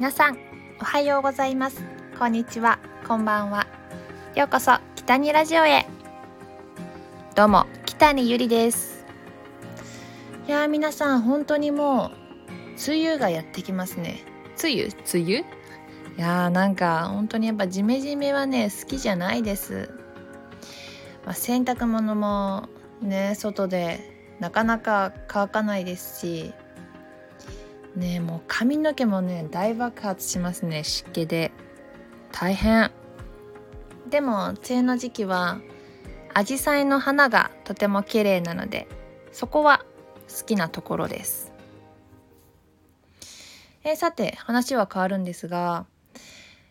皆さんおはようございます。こんにちは。こんばんは。ようこそ北にラジオへ。どうも北にゆりです。いやー皆さん本当にもう梅雨がやってきますね。梅雨？梅雨？いやーなんか本当にやっぱジメジメはね好きじゃないです、まあ、洗濯物もね外でなかなか乾かないですしねもう髪の毛もね大爆発しますね湿気で。大変。でも梅雨の時期はアジサイの花がとても綺麗なのでそこは好きなところです、えー、さて話は変わるんですが、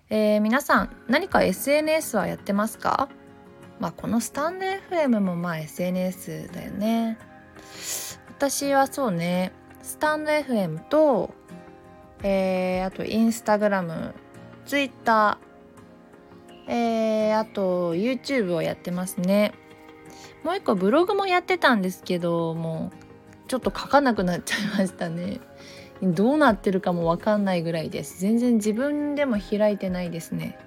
えー、皆さん何か SNS はやってますか？まあこのスタンド FM もまあ SNS だよね。私はそうね。スタンド FM と、えー、あとインスタグラム、ツイッター、えー、あと YouTube をやってますね。もう一個ブログもやってたんですけど、もうちょっと書かなくなっちゃいましたね。どうなってるかもわかんないぐらいです。全然自分でも開いてないですね。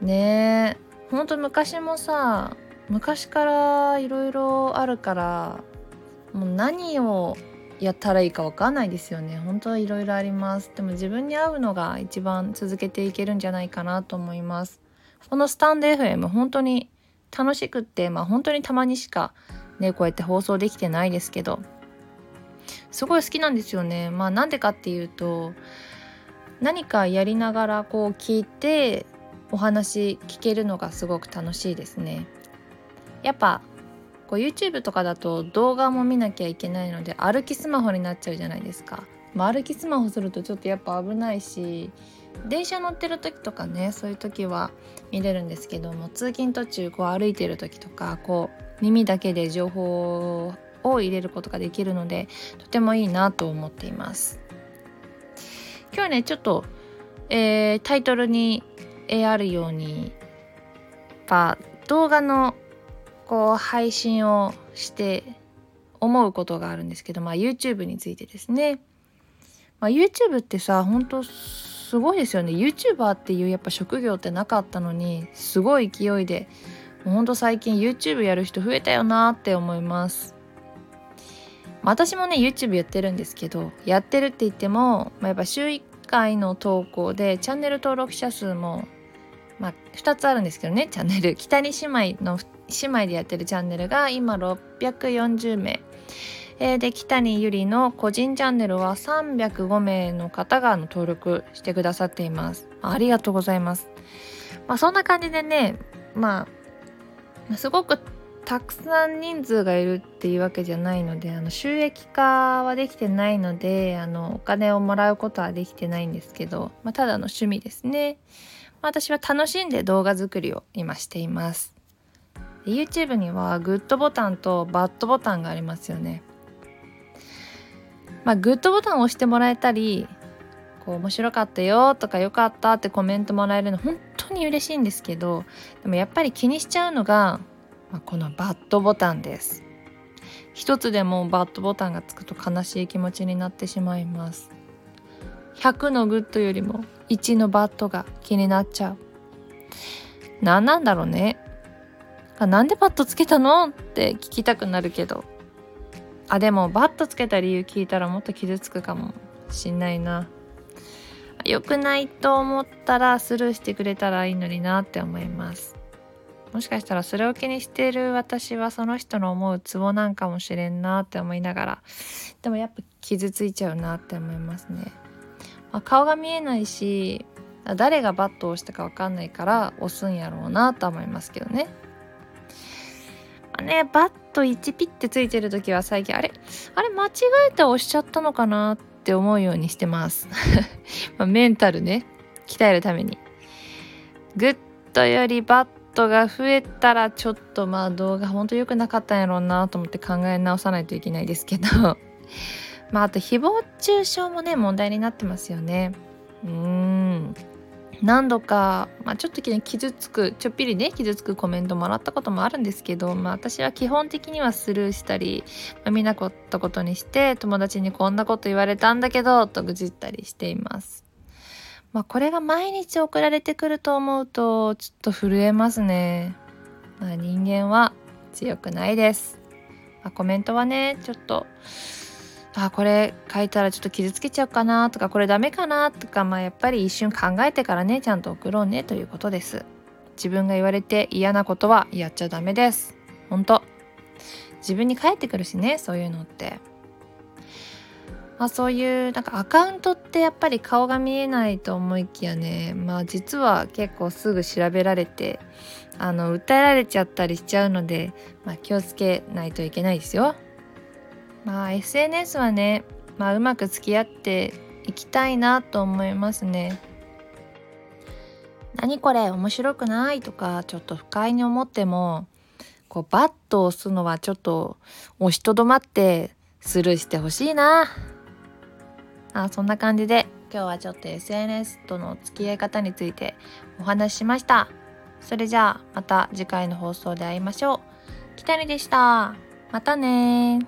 ねえ、ほんと昔もさ、昔からいろいろあるからもう何をやったらいいか分かんないですよね。本当はいろいろあります。でも自分に合うのが一番続けていけるんじゃないかなと思います。このスタンド FM 本当に楽しくってまあ本当にたまにしかねこうやって放送できてないですけどすごい好きなんですよね。まあなんでかっていうと何かやりながらこう聞いてお話聞けるのがすごく楽しいですね。やっぱこう YouTube とかだと動画も見なきゃいけないので歩きスマホになっちゃうじゃないですか。まあ、歩きスマホするとちょっとやっぱ危ないし電車乗ってる時とかねそういう時は見れるんですけども通勤途中こう歩いてる時とかこう耳だけで情報を入れることができるのでとてもいいなと思っています。今日ねちょっと、えー、タイトルに、あるようにや動画のこう配信をして思うことがあるんですけど、まあ、YouTube についてですね、まあ、YouTube ってさ本当すごいですよね。YouTuber っていうやっぱ職業ってなかったのにすごい勢いでもうほんと最近 YouTube やる人増えたよなって思います、私もね YouTube やってるんですけどやってるって言っても、まあ、やっぱ週1回の投稿でチャンネル登録者数もまあ、2つあるんですけどねチャンネル。北に姉妹の姉妹でやってるチャンネルが今640名、で北にゆりの個人チャンネルは305名の方が登録してくださっています。ありがとうございます、まあ、そんな感じでねまあすごくたくさん人数がいるっていうわけじゃないのであの収益化はできてないのであのお金をもらうことはできてないんですけど、まあ、ただの趣味ですね。私は楽しんで動画作りを今しています。YouTube にはグッドボタンとバッドボタンがありますよね。まあグッドボタンを押してもらえたりこう面白かったよとか良かったってコメントもらえるの本当に嬉しいんですけどでもやっぱり気にしちゃうのが、まあ、このバッドボタンです。一つでもバッドボタンがつくと悲しい気持ちになってしまいます。100のグッドよりも1のバッドが気になっちゃう。何なんだろうね。あなんでバッドつけたの？って聞きたくなるけど。あでもバッドつけた理由聞いたらもっと傷つくかもしんないな。良くないと思ったらスルーしてくれたらいいのになって思います。もしかしたらそれを気にしてる私はその人の思うツボなんかもしれんなって思いながら。でもやっぱ傷ついちゃうなって思いますね、まあ、顔が見えないし誰がバットを押したか分かんないから押すんやろうなとは思いますけどね。ねバット1ピッてついてる時は最近あれ？あれ間違えて押しちゃったのかなって思うようにしてます。まメンタルね。鍛えるために。グッドよりバッドが増えたらちょっとまあ動画ほんと良くなかったんやろうなと思って考え直さないといけないですけど。まああと誹謗中傷もね問題になってますよねうん何度か、まあ、ちょっと傷つくちょっぴりね傷つくコメントもらったこともあるんですけど、まあ、私は基本的にはスルーしたり、まあ、見なかったことにして友達にこんなこと言われたんだけどと愚痴ったりしています。まあ、これが毎日送られてくると思うとちょっと震えますね。まあ、人間は強くないです。まあ、コメントはねちょっとあこれ書いたらちょっと傷つけちゃうかなとかこれダメかなとかまあやっぱり一瞬考えてからねちゃんと送ろうねということです。自分が言われて嫌なことはやっちゃダメです。本当。自分に返ってくるしねそういうのって。まあそういうなんかアカウントってやっぱり顔が見えないと思いきやねまあ実は結構すぐ調べられてあの訴えられちゃったりしちゃうので、まあ、気をつけないといけないですよ。まあ SNS はね、まあ、うまく付き合っていきたいなと思いますね。何これ面白くないとかちょっと不快に思ってもこうバッと押すのはちょっと押しとどまってスルーしてほしいなあそんな感じで今日はちょっと SNS との付き合い方についてお話ししましたそれじゃあまた次回の放送で会いましょう。きたりでした。またね